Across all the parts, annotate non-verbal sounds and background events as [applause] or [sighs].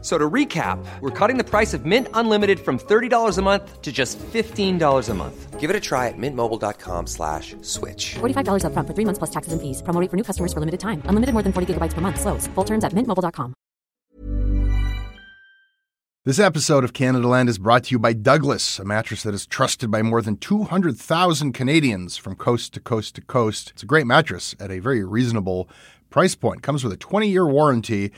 So to recap, we're cutting the price of Mint Unlimited from $30 a month to just $15 a month. Give it a try at mintmobile.com slash switch. $45 upfront for three months plus taxes and fees. Promo rate for new customers for limited time. Unlimited more than 40 gigabytes per month. Slows. Full terms at mintmobile.com. This episode of Canadaland is brought to you by Douglas, a mattress that is trusted by more than 200,000 Canadians from coast to coast to coast. It's a great mattress at a very reasonable price point. Comes with a 20-year warranty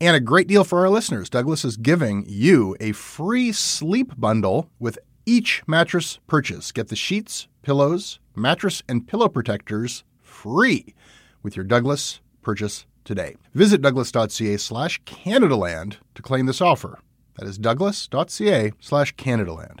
and a great deal for our listeners. Douglas is giving you a free sleep bundle with each mattress purchase. Get the sheets, pillows, mattress, and pillow protectors free with your Douglas purchase today. Visit douglas.ca slash Canadaland to claim this offer. That is douglas.ca slash Canadaland.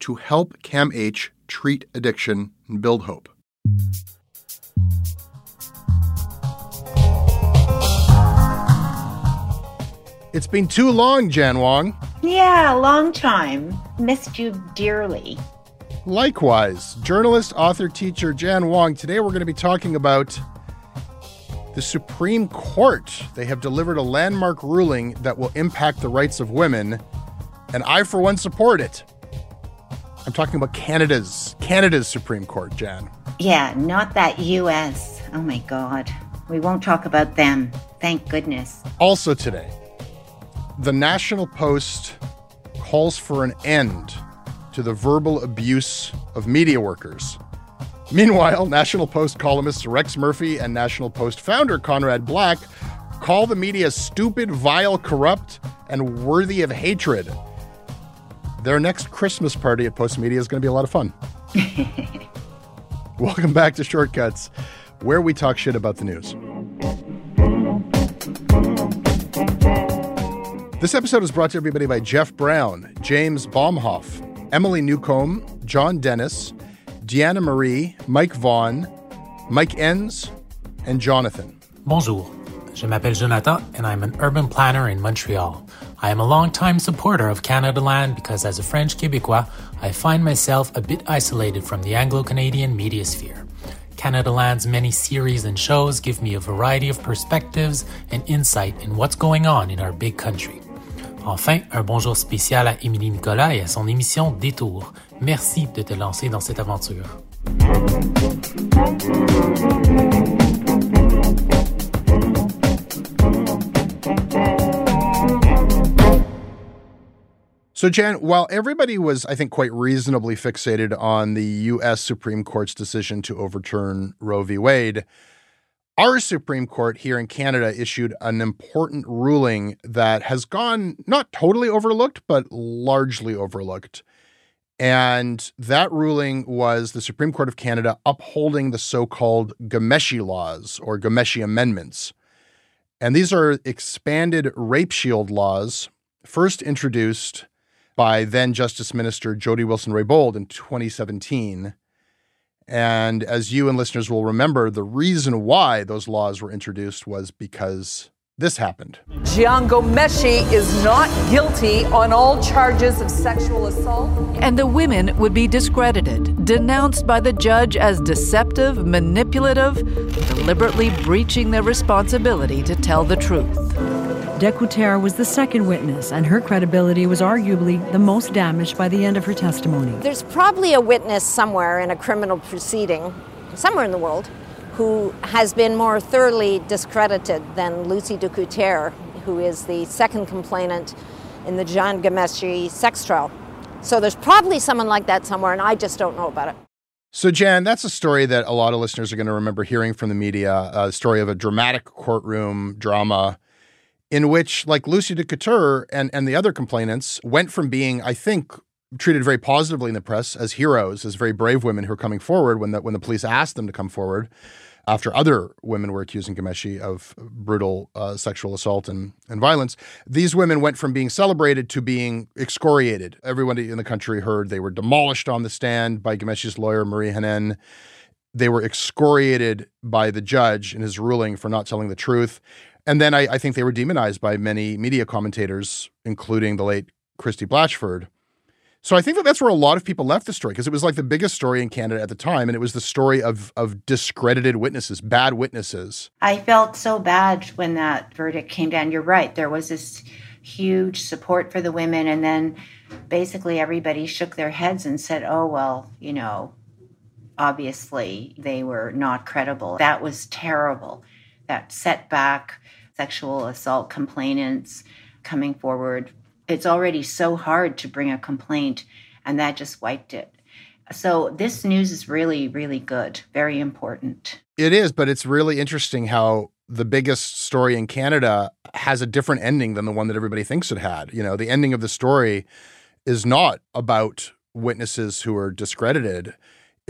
to help CAMH treat addiction and build hope. It's been too long, Jan Wong. Yeah, long time. Missed you dearly. Likewise, journalist, author, teacher Jan Wong. Today we're going to be talking about the Supreme Court. They have delivered a landmark ruling that will impact the rights of women, and I, for one, support it. I'm talking about Canada's Canada's Supreme Court, Jan. Yeah, not that US. Oh my god. We won't talk about them. Thank goodness. Also today, the National Post calls for an end to the verbal abuse of media workers. Meanwhile, National Post columnist Rex Murphy and National Post founder Conrad Black call the media stupid, vile, corrupt, and worthy of hatred. Their next Christmas party at Postmedia is going to be a lot of fun. [laughs] Welcome back to Shortcuts, where we talk shit about the news. This episode is brought to everybody by Jeff Brown, James Baumhoff, Emily Newcomb, John Dennis, Deanna Marie, Mike Vaughn, Mike Enns, and Jonathan. Bonjour. Je m'appelle Jonathan and I'm an urban planner in Montreal. I am a longtime supporter of Canadaland because as a French Québécois, I find myself a bit isolated from the Anglo Canadian media sphere. Canadaland's many series and shows give me a variety of perspectives and insight in what's going on in our big country. Enfin, un bonjour spécial à Émilie Nicolas et à son émission Détour. Merci de te lancer dans cette aventure. So, Jan, while everybody was, I think, quite reasonably fixated on the U.S. Supreme Court's decision to overturn Roe v. Wade, our Supreme Court here in Canada issued an important ruling that has gone not totally overlooked, but largely overlooked. And that ruling was the Supreme Court of Canada upholding the so called Ghomeshi laws or Ghomeshi amendments. And these are expanded rape shield laws, first introduced by then Justice Minister Jody Wilson Raybould in 2017. And as you and listeners will remember, the reason why those laws were introduced was because this happened. Jian Ghomeshi is not guilty on all charges of sexual assault. And the women would be discredited, denounced by the judge as deceptive, manipulative, deliberately breaching their responsibility to tell the truth. Decoutere was the second witness, and her credibility was arguably the most damaged by the end of her testimony. There's probably a witness somewhere in a criminal proceeding, somewhere in the world, who has been more thoroughly discredited than Lucy Decoutere, who is the second complainant in the Jian Ghomeshi sex trial. So there's probably someone like that somewhere, and I just don't know about it. So, Jan, that's a story that a lot of listeners are going to remember hearing from the media uh, a story of a dramatic courtroom drama in which like Lucy Decoutere and, and the other complainants went from being, I think, treated very positively in the press as heroes, as very brave women who are coming forward when the when the police asked them to come forward after other women were accusing Ghomeshi of brutal uh, sexual assault and, and violence. These women went from being celebrated to being excoriated. Everybody in the country heard they were demolished on the stand by Ghomeshi's lawyer, Marie Henein. They were excoriated by the judge in his ruling for not telling the truth. And then I, I think they were demonized by many media commentators, including the late Christie Blatchford. So I think that that's where a lot of people left the story because it was like the biggest story in Canada at the time, and it was the story of of discredited witnesses, bad witnesses. I felt so bad when that verdict came down. You're right. There was this huge support for the women, and then basically everybody shook their heads and said, "Oh well, you know, obviously they were not credible." That was terrible. That setback, sexual assault complainants coming forward it's already so hard to bring a complaint, and that just wiped it. So this news is really, really good, very important. It is, but it's really interesting how the biggest story in Canada has a different ending than the one that everybody thinks it had. You know, the ending of the story is not about witnesses who are discredited.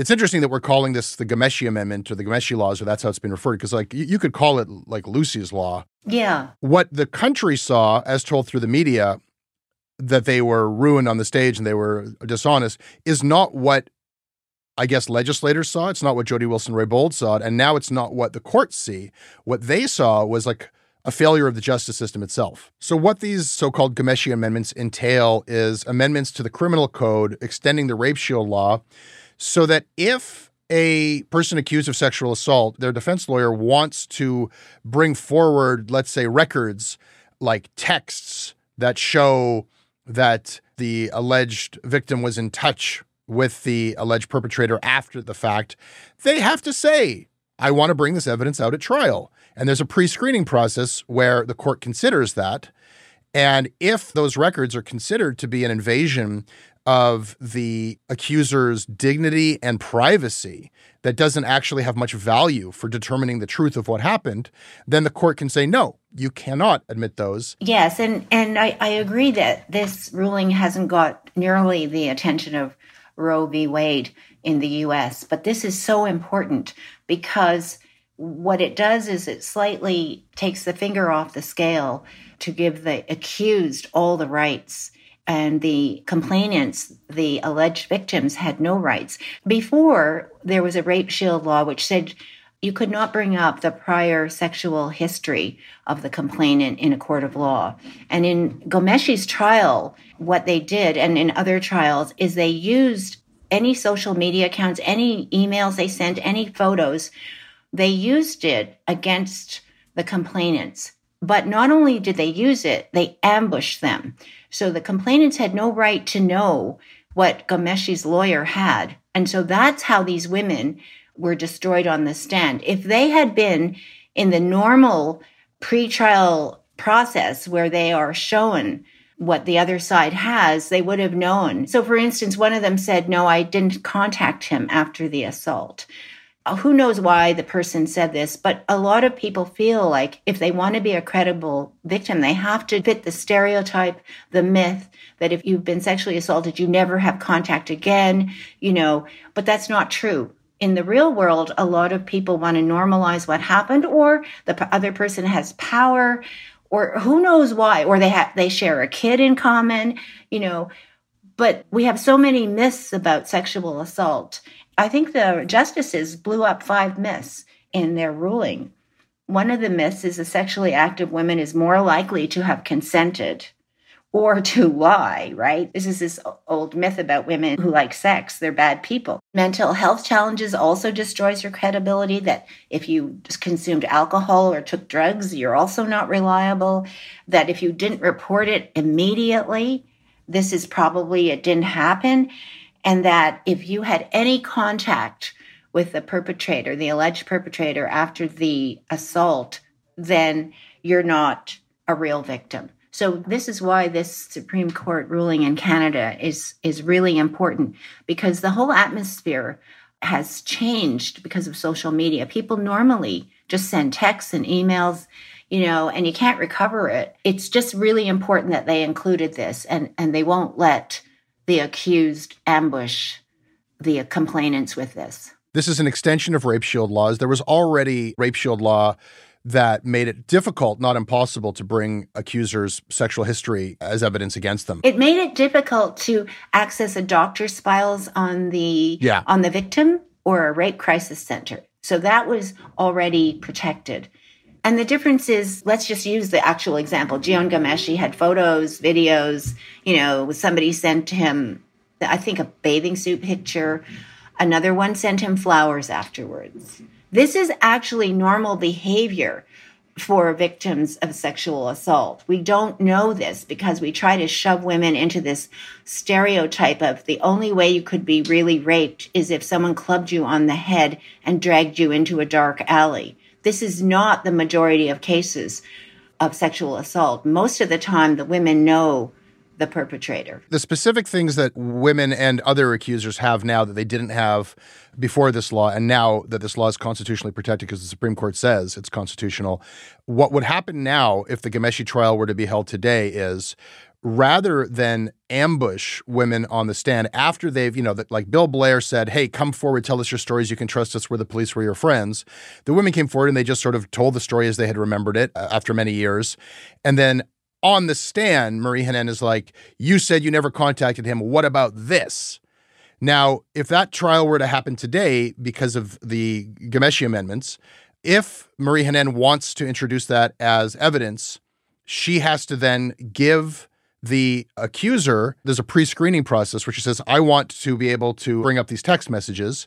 It's interesting that we're calling this the Ghomeshi Amendment or the Ghomeshi laws, or that's how it's been referred. Because like you could call it like Lucy's law. Yeah. What the country saw, as told through the media, that they were ruined on the stage and they were dishonest is not what I guess legislators saw. It's not what Jody Wilson Raybould saw, and now it's not what the courts see. What they saw was like a failure of the justice system itself. So, what these so called Ghomeshi amendments entail is amendments to the criminal code extending the rape shield law so that if a person accused of sexual assault, their defense lawyer wants to bring forward, let's say, records like texts that show that the alleged victim was in touch with the alleged perpetrator after the fact, they have to say, I want to bring this evidence out at trial. And there's a pre screening process where the court considers that. And if those records are considered to be an invasion of the accuser's dignity and privacy that doesn't actually have much value for determining the truth of what happened, then the court can say, no, you cannot admit those. Yes, and, and I, I agree that this ruling hasn't got nearly the attention of Roe v. Wade in the US, but this is so important because what it does is it slightly takes the finger off the scale to give the accused all the rights and the complainants, the alleged victims, had no rights. Before, there was a rape shield law which said you could not bring up the prior sexual history of the complainant in a court of law. And in Ghomeshi's trial, what they did, and in other trials, is they used any social media accounts, any emails they sent, any photos, they used it against the complainants. But not only did they use it, they ambushed them. So the complainants had no right to know what Ghomeshi's lawyer had. And so that's how these women were destroyed on the stand. If they had been in the normal pretrial process where they are shown what the other side has, they would have known. So, for instance, one of them said, No, I didn't contact him after the assault. Uh, who knows why the person said this, but a lot of people feel like if they want to be a credible victim, they have to fit the stereotype, the myth that if you've been sexually assaulted, you never have contact again, you know, but that's not true. In the real world, a lot of people want to normalize what happened or the other person has power or who knows why, or they have, they share a kid in common, you know, but we have so many myths about sexual assault I think the justices blew up five myths in their ruling. One of the myths is a sexually active woman is more likely to have consented or [laughs] to lie, right? This is this old myth about women who like sex, they're bad people. Mental health challenges also destroys your credibility that if you consumed alcohol or took drugs, you're also not reliable. That if you didn't report it immediately, this is probably it didn't happen and that if you had any contact with the perpetrator, the alleged perpetrator after the assault, then you're not a real victim. So this is why this Supreme Court ruling in Canada is is really important because the whole atmosphere has changed because of social media. People normally just send texts and emails you know, and you can't recover it. It's just really important that they included this and, and they won't let the accused ambush the complainants with this. This is an extension of rape shield laws. There was already rape shield law that made it difficult, not impossible, to bring accusers' sexual history as evidence against them. It made it difficult to access a doctor's files on the yeah. on the victim or a rape crisis center. So that was already protected. And the difference is, let's just use the actual example. Jian Ghomeshi had photos, videos, you know, somebody sent him, I think, a bathing suit picture. Another one sent him flowers afterwards. This is actually normal behavior for victims of sexual assault. We don't know this because we try to shove women into this stereotype of the only way you could be really raped is if someone clubbed you on the head and dragged you into a dark alley. This is not the majority of cases of sexual assault. Most of the time, the women know the perpetrator. The specific things that women and other accusers have now that they didn't have before this law, and now that this law is constitutionally protected because the Supreme Court says it's constitutional, what would happen now if the Ghomeshi trial were to be held today is rather than ambush women on the stand after they've, you know, that like Bill Blair said, hey, come forward, tell us your stories. You can trust us. We're the police. We're your friends. The women came forward and they just sort of told the story as they had remembered it uh, after many years. And then on the stand, Marie Henein is like, You said you never contacted him. What about this? Now, if that trial were to happen today because of the Ghomeshi amendments, if Marie Henein wants to introduce that as evidence, she has to then give the accuser, there's a pre screening process where she says, I want to be able to bring up these text messages.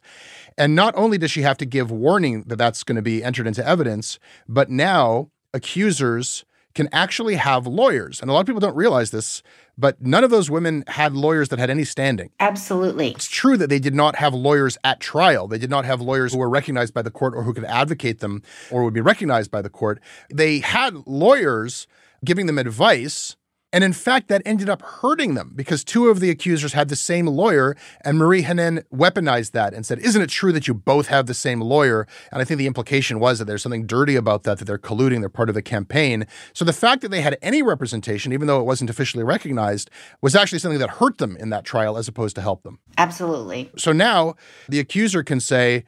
And not only does she have to give warning that that's going to be entered into evidence, but now accusers can actually have lawyers. And a lot of people don't realize this, but none of those women had lawyers that had any standing. Absolutely. It's true that they did not have lawyers at trial. They did not have lawyers who were recognized by the court or who could advocate them or would be recognized by the court. They had lawyers giving them advice and in fact, that ended up hurting them because two of the accusers had the same lawyer, and Marie Henein weaponized that and said, Isn't it true that you both have the same lawyer? And I think the implication was that there's something dirty about that, that they're colluding, they're part of the campaign. So the fact that they had any representation, even though it wasn't officially recognized, was actually something that hurt them in that trial as opposed to help them. Absolutely. So now the accuser can say,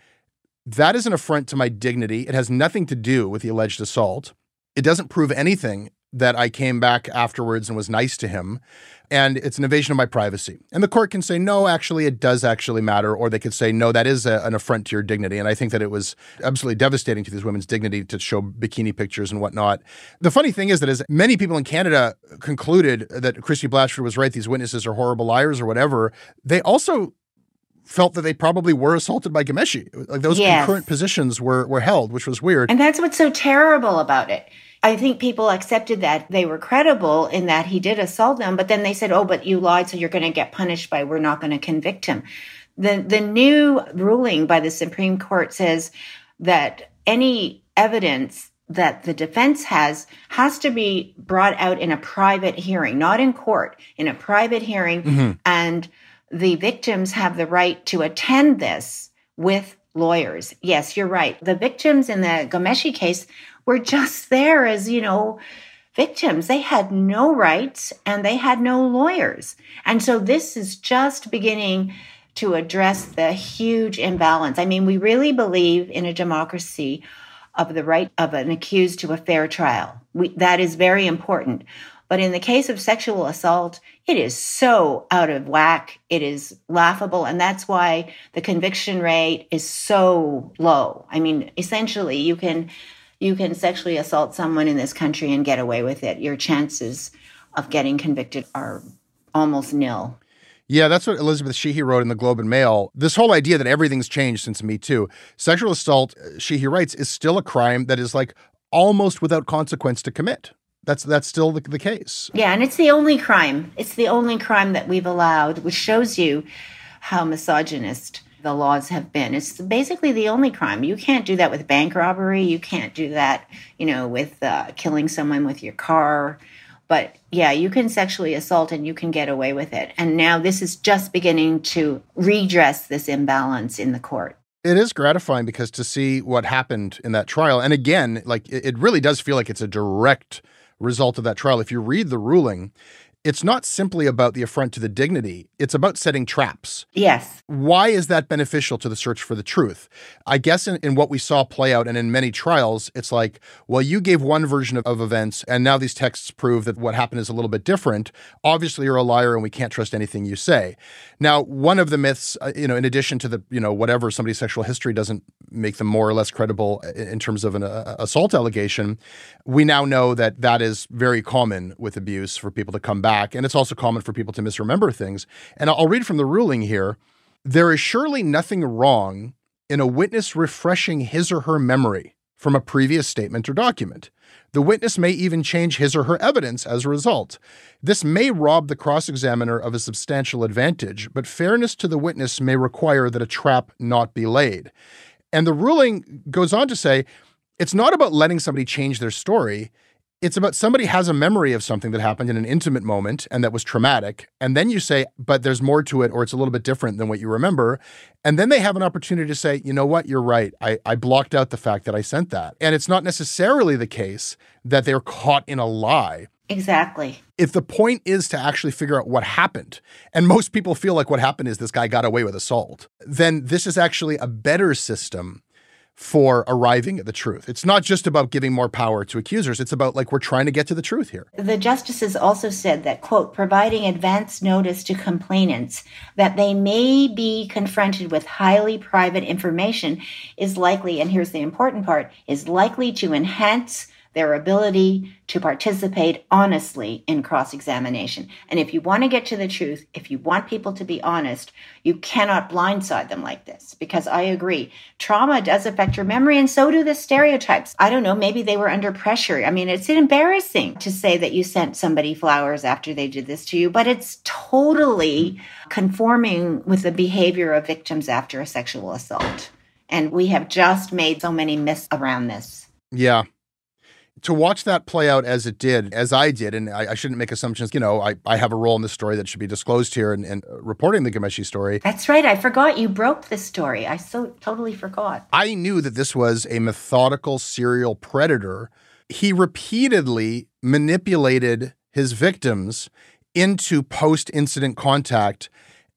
That is an affront to my dignity. It has nothing to do with the alleged assault. It doesn't prove anything that I came back afterwards and was nice to him. And it's an invasion of my privacy. And the court can say, no, actually, it does actually matter. Or they could say, no, that is a, an affront to your dignity. And I think that it was absolutely devastating to these women's dignity to show bikini pictures and whatnot. The funny thing is that as many people in Canada concluded that Christie Blatchford was right, these witnesses are horrible liars or whatever, they also felt that they probably were assaulted by Ghomeshi. Like those yes. concurrent positions were were held, which was weird. And that's what's so terrible about it. I think people accepted that they were credible in that he did assault them, but then they said, "Oh, but you lied, so you're going to get punished by we're not going to convict him." The the new ruling by the Supreme Court says that any evidence that the defense has has to be brought out in a private hearing, not in court, in a private hearing, mm-hmm. and the victims have the right to attend this with lawyers. Yes, you're right. The victims in the Ghomeshi case were just there as, you know, victims. They had no rights and they had no lawyers. And so this is just beginning to address the huge imbalance. I mean, we really believe in a democracy of the right of an accused to a fair trial. We, that is very important. But in the case of sexual assault, it is so out of whack. It is laughable. And that's why the conviction rate is so low. I mean, essentially, you can you can sexually assault someone in this country and get away with it. Your chances of getting convicted are almost nil. Yeah, that's what Elizabeth Sheehy wrote in the Globe and Mail. This whole idea that everything's changed since Me Too. Sexual assault, uh, Sheehy writes, is still a crime that is like almost without consequence to commit. That's that's still the, the case. Yeah, and it's the only crime. It's the only crime that we've allowed, which shows you how misogynist the laws have been. It's basically the only crime. You can't do that with bank robbery. You can't do that, you know, with uh, killing someone with your car. But yeah, you can sexually assault and you can get away with it. And now this is just beginning to redress this imbalance in the court. It is gratifying because to see what happened in that trial, and again, like it really does feel like it's a direct result of that trial. If you read the ruling, it's not simply about the affront to the dignity, it's about setting traps. Yes. Why is that beneficial to the search for the truth? I guess in, in what we saw play out and in many trials, it's like, well, you gave one version of, of events, and now these texts prove that what happened is a little bit different. Obviously, you're a liar, and we can't trust anything you say. Now, one of the myths, uh, you know, in addition to the, you know, whatever somebody's sexual history doesn't make them more or less credible in, in terms of an uh, assault allegation, we now know that that is very common with abuse for people to come back. And it's also common for people to misremember things. And I'll read from the ruling here. There is surely nothing wrong in a witness refreshing his or her memory from a previous statement or document. The witness may even change his or her evidence as a result. This may rob the cross examiner of a substantial advantage, but fairness to the witness may require that a trap not be laid. And the ruling goes on to say it's not about letting somebody change their story. It's about somebody has a memory of something that happened in an intimate moment and that was traumatic. And then you say, but there's more to it, or it's a little bit different than what you remember. And then they have an opportunity to say, you know what, you're right. I, I blocked out the fact that I sent that. And it's not necessarily the case that they're caught in a lie. Exactly. If the point is to actually figure out what happened, and most people feel like what happened is this guy got away with assault, then this is actually a better system for arriving at the truth. It's not just about giving more power to accusers. It's about like we're trying to get to the truth here. The justices also said that, quote, providing advance notice to complainants that they may be confronted with highly private information is likely, and here's the important part, is likely to enhance their ability to participate honestly in cross examination. And if you want to get to the truth, if you want people to be honest, you cannot blindside them like this because I agree. Trauma does affect your memory and so do the stereotypes. I don't know, maybe they were under pressure. I mean, it's embarrassing to say that you sent somebody flowers after they did this to you, but it's totally conforming with the behavior of victims after a sexual assault. And we have just made so many myths around this. Yeah, to watch that play out as it did, as I did, and I, I, shouldn't make assumptions. You know, I, I have a role in this story that should be disclosed here and, reporting the Ghomeshi story. That's right. I forgot you broke this story. I so totally forgot. I knew that this was a methodical serial predator. He repeatedly manipulated his victims into post incident contact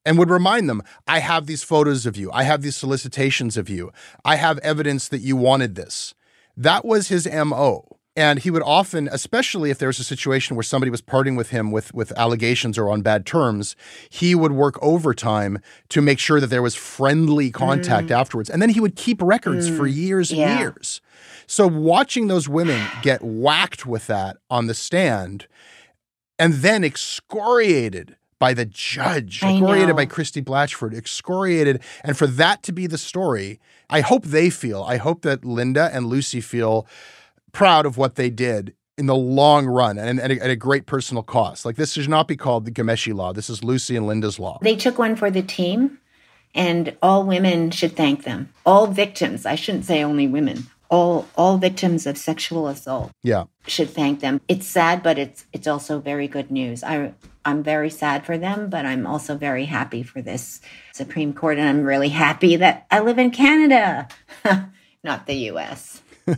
and would remind them, I have these photos of you. I have these solicitations of you. I have evidence that you wanted this. That was his MO. And he would often, especially if there was a situation where somebody was parting with him with, with allegations or on bad terms, he would work overtime to make sure that there was friendly contact mm. afterwards. And then he would keep records mm. for years and yeah. years. So watching those women [sighs] get whacked with that on the stand and then excoriated by the judge, excoriated by Christie Blatchford, excoriated. And for that to be the story, I hope they feel, I hope that Linda and Lucy feel proud of what they did in the long run and at a, at a, great personal cost. Like this should not be called the Ghomeshi law. This is Lucy and Linda's law. They took one for the team, and all women should thank them. All victims, I shouldn't say only women, all all victims of sexual assault yeah should thank them it's sad but it's it's also very good news i i'm very sad for them but i'm also very happy for this supreme court and i'm really happy that i live in canada [laughs] not the us [laughs]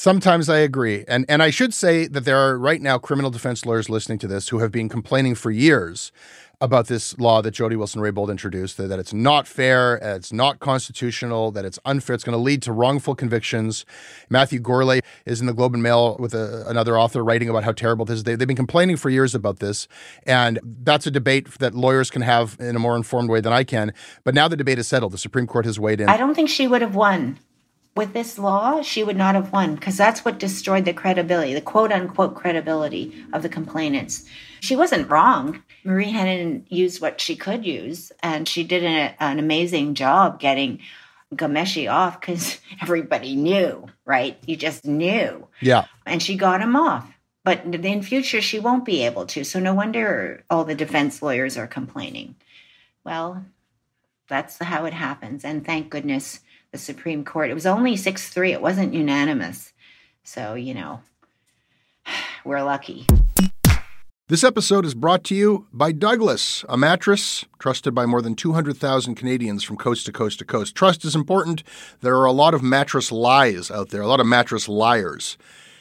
Sometimes I agree. And and I should say that there are right now criminal defense lawyers listening to this who have been complaining for years about this law that Jody Wilson Raybould introduced that, that it's not fair, it's not constitutional, that it's unfair, it's going to lead to wrongful convictions. Matthew Gourlay is in the Globe and Mail with a, another author writing about how terrible this is. They, they've been complaining for years about this. And that's a debate that lawyers can have in a more informed way than I can. But now the debate is settled. The Supreme Court has weighed in. I don't think she would have won with this law, she would not have won because that's what destroyed the credibility, the quote unquote credibility of the complainants. She wasn't wrong. Marie Henein used what she could use, and she did an, an amazing job getting Ghomeshi off because [laughs] everybody knew, right? You just knew. Yeah. And she got him off. But in future, she won't be able to. So no wonder all the defense lawyers are complaining. Well, that's how it happens. And thank goodness the Supreme Court. It was only 6 3, it wasn't unanimous. So, you know, [sighs] we're lucky. This episode is brought to you by Douglas, a mattress trusted by more than 200,000 Canadians from coast to coast to coast. Trust is important. There are a lot of mattress lies out there, a lot of mattress liars.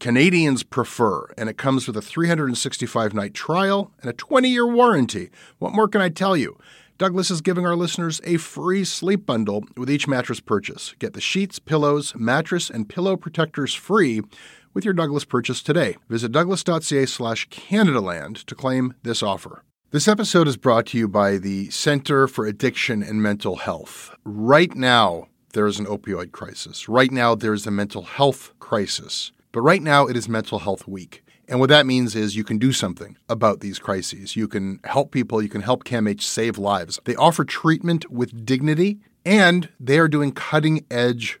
Canadians prefer, and it comes with a 365 night trial and a 20 year warranty. What more can I tell you? Douglas is giving our listeners a free sleep bundle with each mattress purchase. Get the sheets, pillows, mattress, and pillow protectors free with your Douglas purchase today. Visit douglas.ca slash Canadaland to claim this offer. This episode is brought to you by the Center for Addiction and Mental Health. Right now, there is an opioid crisis. Right now, there is a mental health crisis. But right now, it is Mental Health Week. And what that means is you can do something about these crises. You can help people, you can help CAMH save lives. They offer treatment with dignity, and they are doing cutting edge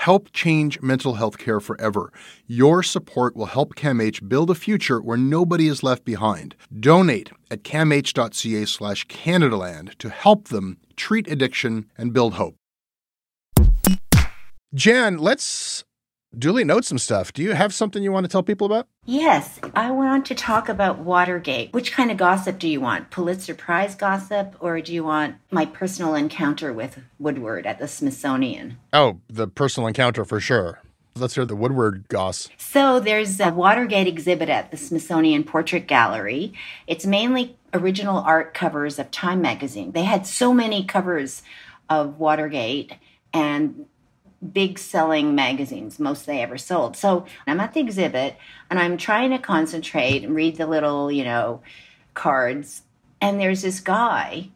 Help change mental health care forever. Your support will help CAMH build a future where nobody is left behind. Donate at camh.ca slash Canadaland to help them treat addiction and build hope. Jan, let's duly note some stuff. Do you have something you want to tell people about? Yes, I want to talk about Watergate. Which kind of gossip do you want? Pulitzer Prize gossip, or do you want my personal encounter with Woodward at the Smithsonian? Oh, the personal encounter for sure. Let's hear the Woodward goss. So there's a Watergate exhibit at the Smithsonian Portrait Gallery. It's mainly original art covers of Time magazine. They had so many covers of Watergate and big selling magazines, most they ever sold. So I'm at the exhibit and I'm trying to concentrate and read the little, you know, cards. And there's this guy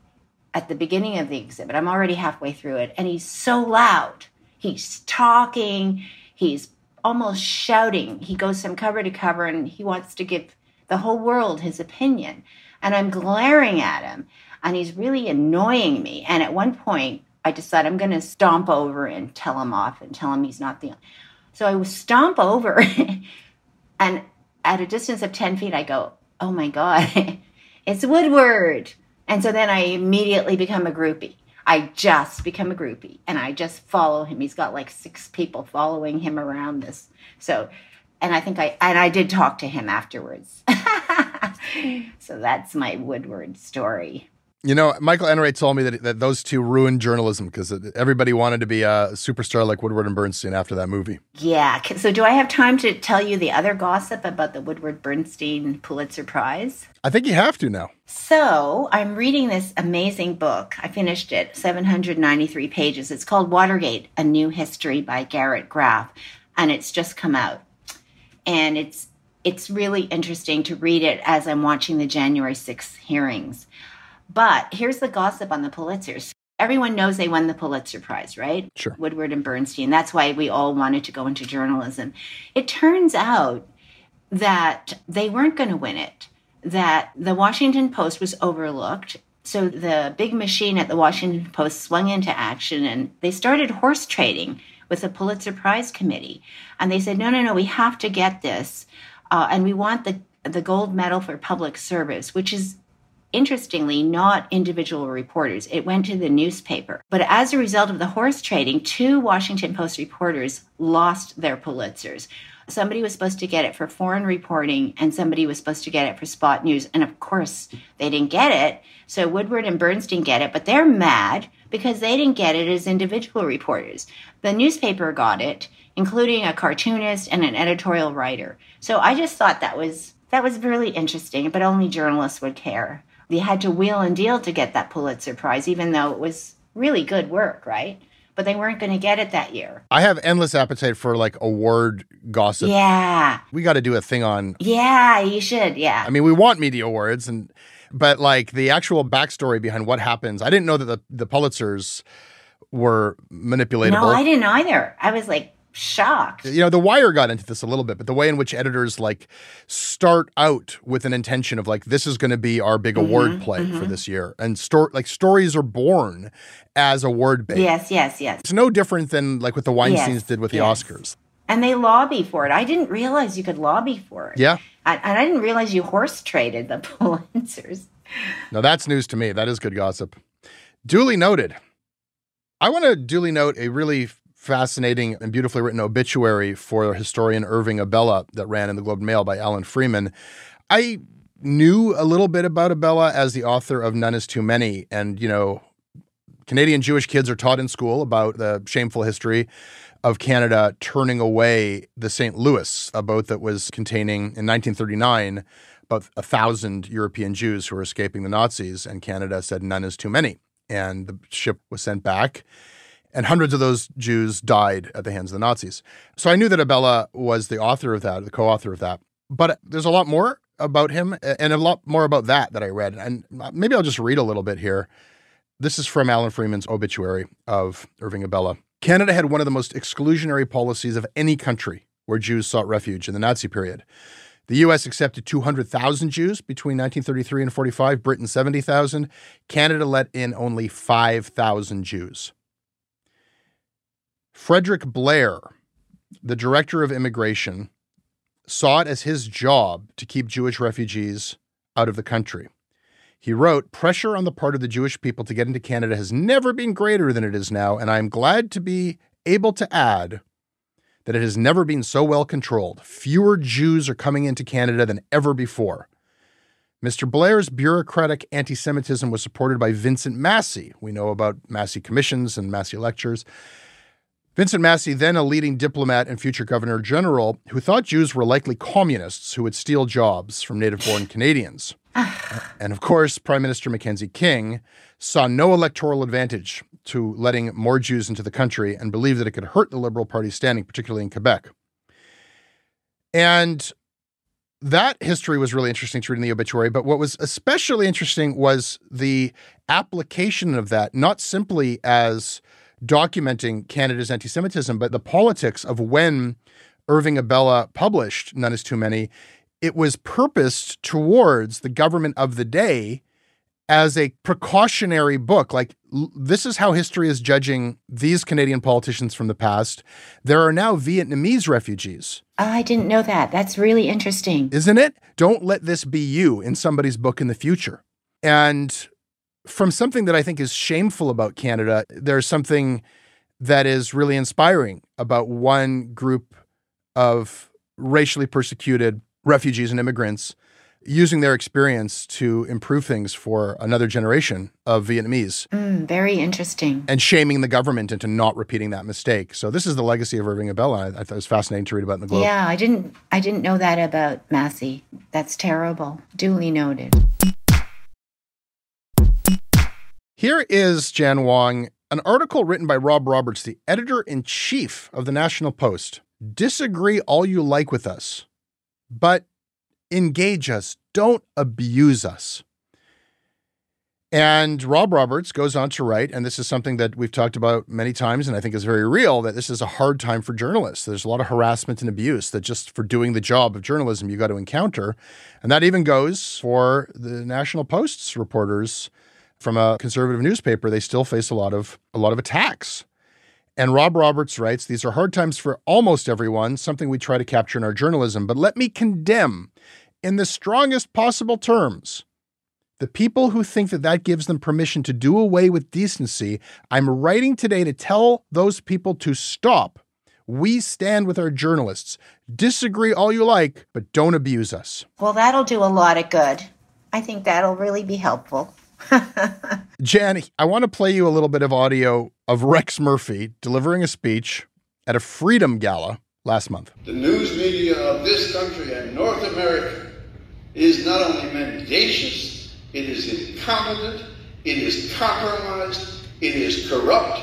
at the beginning of the exhibit. I'm already halfway through it, and he's so loud. He's talking, he's almost shouting. He goes from cover to cover and he wants to give the whole world his opinion. And I'm glaring at him, and he's really annoying me. And at one point, I decide I'm going to stomp over and tell him off and tell him he's not the. So I stomp over, [laughs] and at a distance of 10 feet, I go, Oh my God, [laughs] it's Woodward. And so then I immediately become a groupie. I just become a groupie and I just follow him. He's got like six people following him around this. So, and I think I, and I did talk to him afterwards. [laughs] so that's my Woodward story. You know, Michael Enright told me that, that those two ruined journalism because everybody wanted to be a superstar like Woodward and Bernstein after that movie. Yeah. So, do I have time to tell you the other gossip about the Woodward Bernstein Pulitzer Prize? I think you have to now. So, I'm reading this amazing book. I finished it, 793 pages. It's called Watergate A New History by Garrett Graff, and it's just come out. And it's it's really interesting to read it as I'm watching the January 6th hearings. But here's the gossip on the Pulitzers. Everyone knows they won the Pulitzer Prize, right? Sure. Woodward and Bernstein. That's why we all wanted to go into journalism. It turns out that they weren't going to win it, that the Washington Post was overlooked. So the big machine at the Washington Post swung into action and they started horse trading with the Pulitzer Prize committee. And they said, no, no, no, we have to get this. Uh, and we want the, the gold medal for public service, which is interestingly, not individual reporters. It went to the newspaper. But as a result of the horse trading, two Washington Post reporters lost their Pulitzers. Somebody was supposed to get it for foreign reporting, and somebody was supposed to get it for spot news. And of course, they didn't get it. So Woodward and Bernstein get it, but they're mad because they didn't get it as individual reporters. The newspaper got it, including a cartoonist and an editorial writer. So I just thought that was that was really interesting, but only journalists would care They had to wheel and deal to get that Pulitzer Prize, even though it was really good work, right? But they weren't going to get it that year. I have endless appetite for like award gossip. Yeah. We got to do a thing on. Yeah, you should. Yeah. I mean, we want media awards, and but like the actual backstory behind what happens. I didn't know that the the Pulitzers were manipulatable. No, I didn't either. I was like shocked. You know, The Wire got into this a little bit, but the way in which editors like start out with an intention of like this is going to be our big Mm-hmm, award play for this year, and store like stories are born as award bait. Yes, yes, yes. It's no different than like what the Weinsteins Yes, did with the yes. Oscars. And they lobby for it. I didn't realize you could lobby for it. Yeah. I, and I didn't realize you horse traded the [laughs] Pulitzers. Now that's news to me. That is good gossip. Duly noted. I want to duly note a really fascinating and beautifully written obituary for historian Irving Abella that ran in the Globe and Mail by Alan Freeman. I knew a little bit about Abella as the author of None is Too Many. And, you know, Canadian Jewish kids are taught in school about the shameful history of Canada turning away the St. Louis, a boat that was containing in 1939 about a thousand European Jews who were escaping the Nazis, and Canada said none is too many, and the ship was sent back, and hundreds of those Jews died at the hands of the Nazis. So I knew that Abella was the author of that, the co-author of that, but there's a lot more about him, and a lot more about that that I read, and uh, maybe I'll just read a little bit here. This is from Alan Freeman's obituary of Irving Abella. Canada had one of the most exclusionary policies of any country where Jews sought refuge in the Nazi period. The U.S. accepted 200,000 Jews between 1933 and 45, Britain 70,000. Canada let in only 5,000 Jews. Frederick Blair, the director of immigration, saw it as his job to keep Jewish refugees out of the country. He wrote, Pressure on the part of the Jewish people to get into Canada has never been greater than it is now, and I am glad to be able to add that it has never been so well controlled. Fewer Jews are coming into Canada than ever before. Mr. Blair's bureaucratic anti Semitism was supported by Vincent Massey. We know about Massey commissions and Massey lectures. Vincent Massey, then a leading diplomat and future governor general, who thought Jews were likely communists who would steal jobs from native born Canadians. [sighs] And of course, Prime Minister Mackenzie King saw no electoral advantage to letting more Jews into the country and believed that it could hurt the Liberal Party's standing, particularly in Quebec. And that history was really interesting to read in the obituary. But what was especially interesting was the application of that, not simply as documenting Canada's anti Semitism, but the politics of when Irving Abella published None is Too Many. It was purposed towards the government of the day as a precautionary book. Like, l- this is how history is judging these Canadian politicians from the past. There are now Vietnamese refugees. Oh, I didn't know that. That's really interesting. Isn't it? Don't let this be you in somebody's book in the future. And from something that I think is shameful about Canada, there's something that is really inspiring about one group of racially persecuted refugees and immigrants using their experience to improve things for another generation of Vietnamese Mm, very interesting. and shaming the government into not repeating that mistake. So this is the legacy of Irving Abella. I, I thought it was fascinating to read about in the Globe. Yeah, I didn't I didn't know that about Massey. That's terrible. Duly noted. Here is Jan Wong, an article written by Rob Roberts, the editor in chief of the National Post. Disagree all you like with us, but engage us. Don't abuse us. And Rob Roberts goes on to write, and this is something that we've talked about many times, and I think is very real that this is a hard time for journalists. There's a lot of harassment and abuse that just for doing the job of journalism you got to encounter. And that even goes for the National Post's reporters from a conservative newspaper. They still face a lot of a lot of attacks. And Rob Roberts writes, These are hard times for almost everyone, something we try to capture in our journalism. But let me condemn, in the strongest possible terms, the people who think that that gives them permission to do away with decency. I'm writing today to tell those people to stop. We stand with our journalists. Disagree all you like, but don't abuse us. Well, that'll do a lot of good. I think that'll really be helpful. [laughs] Jan, I want to play you a little bit of audio of Rex Murphy delivering a speech at a Freedom Gala last month. The news media of this country and North America is not only mendacious, it is incompetent, it is compromised, it is corrupt,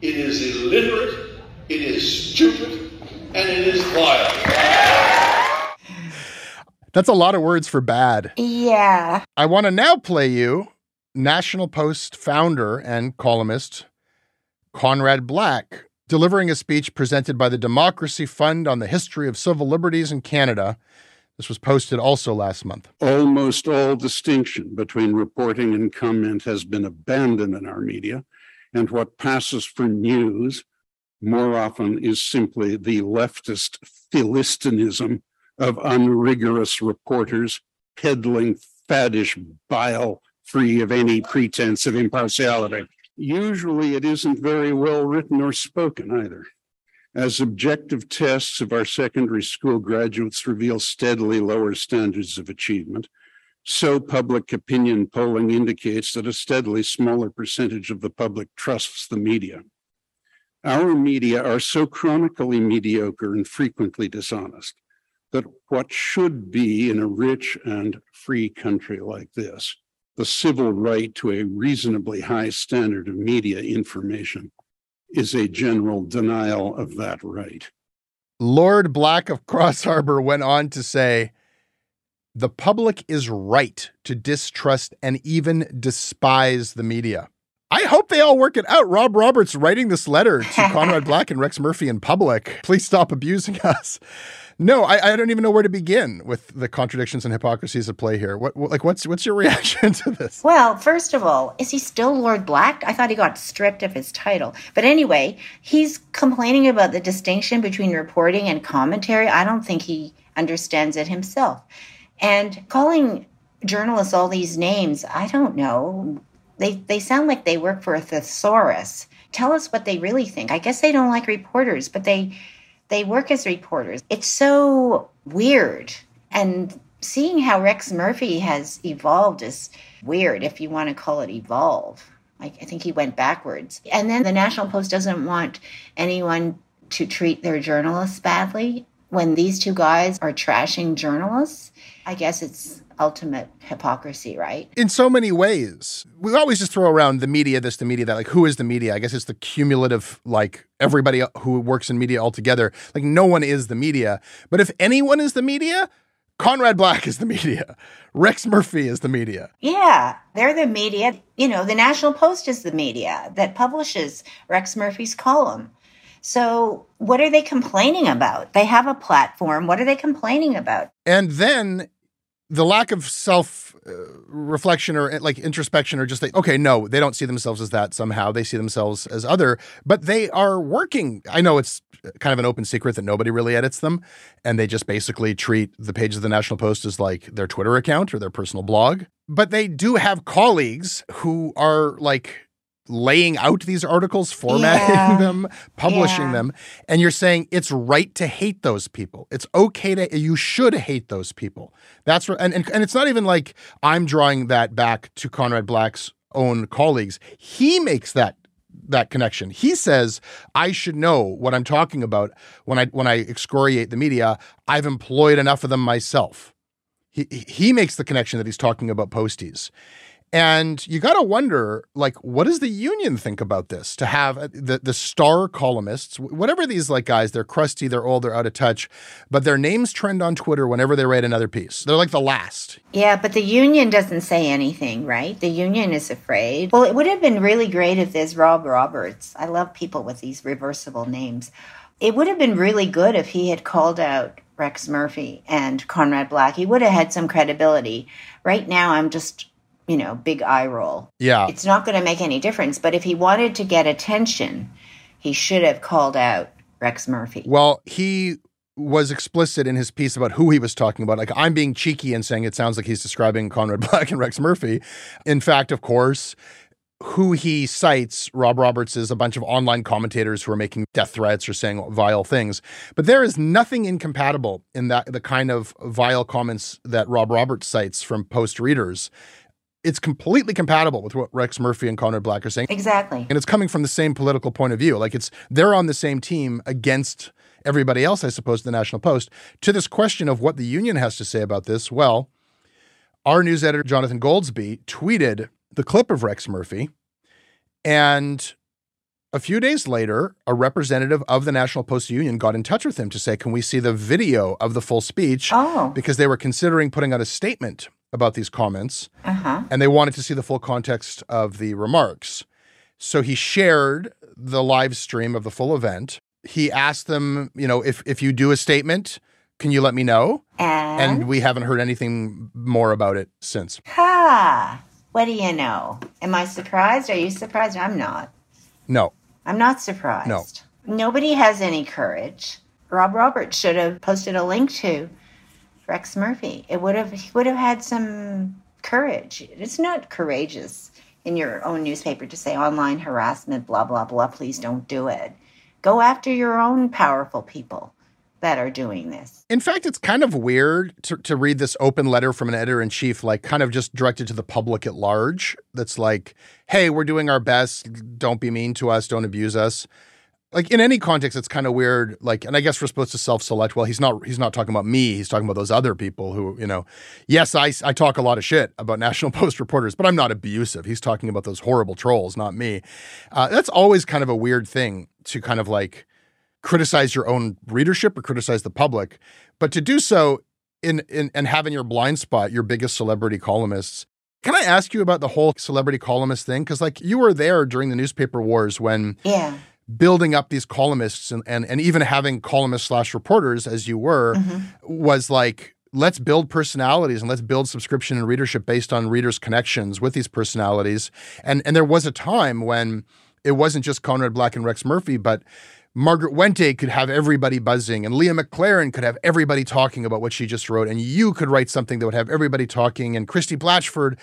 it is illiterate, it is stupid, and it is vile. That's a lot of words for bad. Yeah. I want to now play you National Post founder and columnist Conrad Black delivering a speech presented by the Democracy Fund on the history of civil liberties in Canada. This was posted also last month. Almost all distinction between reporting and comment has been abandoned in our media, and what passes for news more often is simply the leftist philistinism of unrigorous reporters peddling faddish bile free of any pretense of impartiality. Usually it isn't very well written or spoken either. As objective tests of our secondary school graduates reveal steadily lower standards of achievement, so public opinion polling indicates that a steadily smaller percentage of the public trusts the media. Our media are so chronically mediocre and frequently dishonest that what should be in a rich and free country like this, the civil right to a reasonably high standard of media information, is a general denial of that right. Lord Black of Crossharbour went on to say, the public is right to distrust and even despise the media. I hope they all work it out. Rob Roberts writing this letter to [laughs] Conrad Black and Rex Murphy in public. Please stop abusing us. No, I, I, don't even know where to begin with the contradictions and hypocrisies at play here. What, what, like what's what's your reaction [laughs] to this? Well, first of all, is he still Lord Black? I thought he got stripped of his title. But anyway, he's complaining about the distinction between reporting and commentary. I don't think he understands it himself. And calling journalists all these names, I don't know. They they sound like they work for a thesaurus. Tell us what they really think. I guess they don't like reporters, but they they work as reporters. It's so weird. And seeing how Rex Murphy has evolved is weird if you want to call it evolve. Like I think he went backwards. And then the National Post doesn't want anyone to treat their journalists badly. When these two guys are trashing journalists, I guess it's ultimate hypocrisy, right? In so many ways. We always just throw around the media, this, the media, that. Like, who is the media? I guess it's the cumulative, like, everybody who works in media altogether. Like, no one is the media. But if anyone is the media, Conrad Black is the media. Rex Murphy is the media. Yeah, they're the media. You know, the National Post is the media that publishes Rex Murphy's column. So, what are they complaining about? They have a platform. What are they complaining about? And then the lack of self uh, reflection or like introspection or just like okay no they don't see themselves as that somehow. They see themselves as other but they are working. I know it's kind of an open secret that nobody really edits them and they just basically treat the page of the national post as like their twitter account or their personal blog but they do have colleagues who are like laying out these articles, formatting yeah. [laughs] them, publishing yeah. them, and you're saying it's right to hate those people. It's okay to you should hate those people. That's and and, and it's not even like I'm drawing that back to Conrad Black's own colleagues. He makes that that connection. He says, I should know what I'm talking about when I when I excoriate the media. I've employed enough of them myself. He he makes the connection that he's talking about posties. And you got to wonder, like, what does the union think about this? To have uh, the the star columnists, whatever these like guys, they're crusty, they're old, they're out of touch, but their names trend on Twitter whenever they write another piece. They're like the last. Yeah, but the union doesn't say anything, right? The union is afraid. Well, it would have been really great if there's Rob Roberts. I love people with these reversible names. It would have been really good if he had called out Rex Murphy and Conrad Black. He would have had some credibility. Right now, I'm just you know, big eye roll. Yeah. It's not going to make any difference. But if he wanted to get attention, he should have called out Rex Murphy. Well, he was explicit in his piece about who he was talking about. Like, I'm being cheeky and saying it sounds like he's describing Conrad [laughs] Black and Rex Murphy. In fact, of course, who he cites, Rob Roberts, is a bunch of online commentators who are making death threats or saying vile things. But there is nothing incompatible in that the kind of vile comments that Rob Roberts cites from post readers it's completely compatible with what Rex Murphy and Conrad Black are saying. Exactly. And it's coming from the same political point of view. Like it's they're on the same team against everybody else, I suppose, the National Post. To this question of what the union has to say about this, well, our news editor, Jonathan Goldsbie, tweeted the clip of Rex Murphy. And a few days later, a representative of the National Post Union got in touch with him to say, Can we see the video of the full speech? Oh. Because they were considering putting out a statement about these comments Uh-huh. and they wanted to see the full context of the remarks. So he shared the live stream of the full event. He asked them, you know, if if you do a statement, can you let me know? And, And we haven't heard anything more about it since. ha, what do you know? Am I surprised? Are you surprised? I'm not. No. I'm not surprised. No. Nobody has any courage. Rob Roberts should have posted a link to Rex Murphy. It would have he would have had some courage. It's not courageous in your own newspaper to say online harassment, blah blah blah. Please don't do it. Go after your own powerful people that are doing this. In fact, it's kind of weird to, to read this open letter from an editor in chief, like kind of just directed to the public at large. That's like, hey, we're doing our best. Don't be mean to us. Don't abuse us. Like in any context, it's kind of weird. Like, and I guess we're supposed to self-select. Well, he's not. He's not talking about me. He's talking about those other people who, you know. Yes, I I talk a lot of shit about [laughs] National Post reporters, but I'm not abusive. He's talking about those horrible trolls, not me. Uh, that's always kind of a weird thing to kind of like criticize your own readership or criticize the public, but to do so in, in and have in your blind spot your biggest celebrity columnists. Can I ask you about the whole celebrity columnist thing? Because like you were there during the newspaper wars when Yeah. Building up these columnists and and, and even having columnists slash reporters as you were mm-hmm. was like let's build personalities and let's build subscription and readership based on readers' connections with these personalities. And and there was a time when it wasn't just Conrad Black and Rex Murphy, but Margaret Wente could have everybody buzzing, and Leah McLaren could have everybody talking about what she just wrote, and you could write something that would have everybody talking, and Christie Blatchford.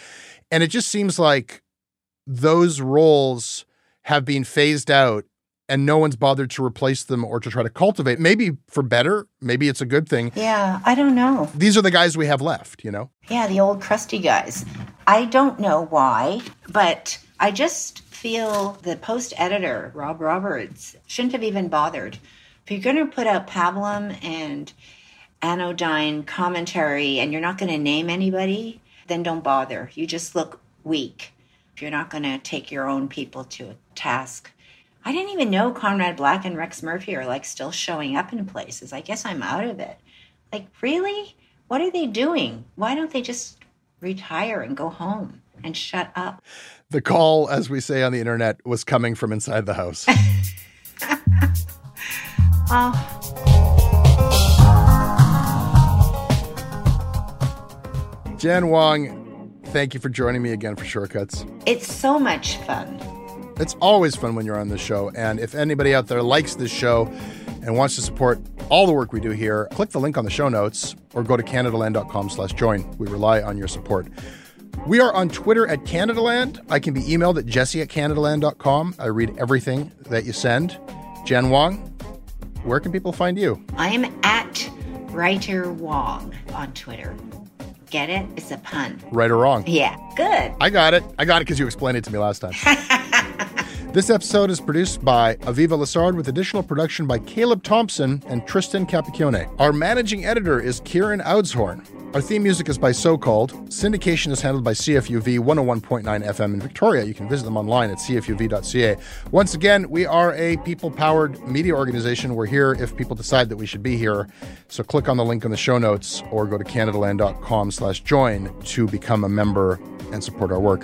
And it just seems like those roles have been phased out and no one's bothered to replace them or to try to cultivate. Maybe for better, maybe it's a good thing. Yeah, I don't know. These are the guys we have left, you know? Yeah, the old crusty guys. I don't know why, but I just feel the post editor, Rob Roberts, shouldn't have even bothered. If you're going to put out pablum and anodyne commentary and you're not going to name anybody, then don't bother. You just look weak if you're not going to take your own people to a task. I didn't even know Conrad Black and Rex Murphy are like still showing up in places. I guess I'm out of it. Like, really? What are they doing? Why don't they just retire and go home and shut up? The call, as we say on the internet, was coming from inside the house. [laughs] Oh, Jan Wong, thank you for joining me again for Shortcuts. it's so much fun. It's always fun when you're on the show. And if anybody out there likes this show and wants to support all the work we do here, click the link on the show notes or go to canadaland.com slash join. We rely on your support. We are on Twitter at Canadaland. I can be emailed at jesse at canadaland.com. I read everything that you send. Jan Wong, where can people find you? I am at Writer Wong on Twitter. Get it? It's a pun. Right or wrong? Yeah, good. I got it. I got it because you explained it to me last time. [laughs] this episode is produced by Aviva Lessard with additional production by Caleb Thompson and Tristan Capacchione. Our managing editor is Kieran Oudshoorn. Our theme music is by Socalled. Syndication is handled by CFUV 101.9 FM in Victoria. You can visit them online at cfuv.ca. Once again, we are a people powered media organization. We're here if people decide that we should be here. So click on the link in the show notes or go to canadaland.com slash join to become a member and support our work.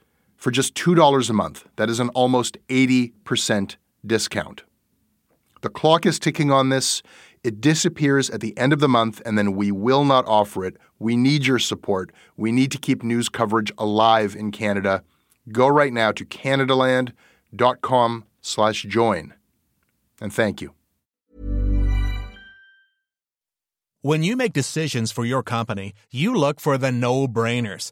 for just $2 a month. That is an almost 80% discount. The clock is ticking on this. It disappears at the end of the month, and then we will not offer it. We need your support. We need to keep news coverage alive in Canada. Go right now to canadaland.com slash join. And thank you. When you make decisions for your company, you look for the no-brainers.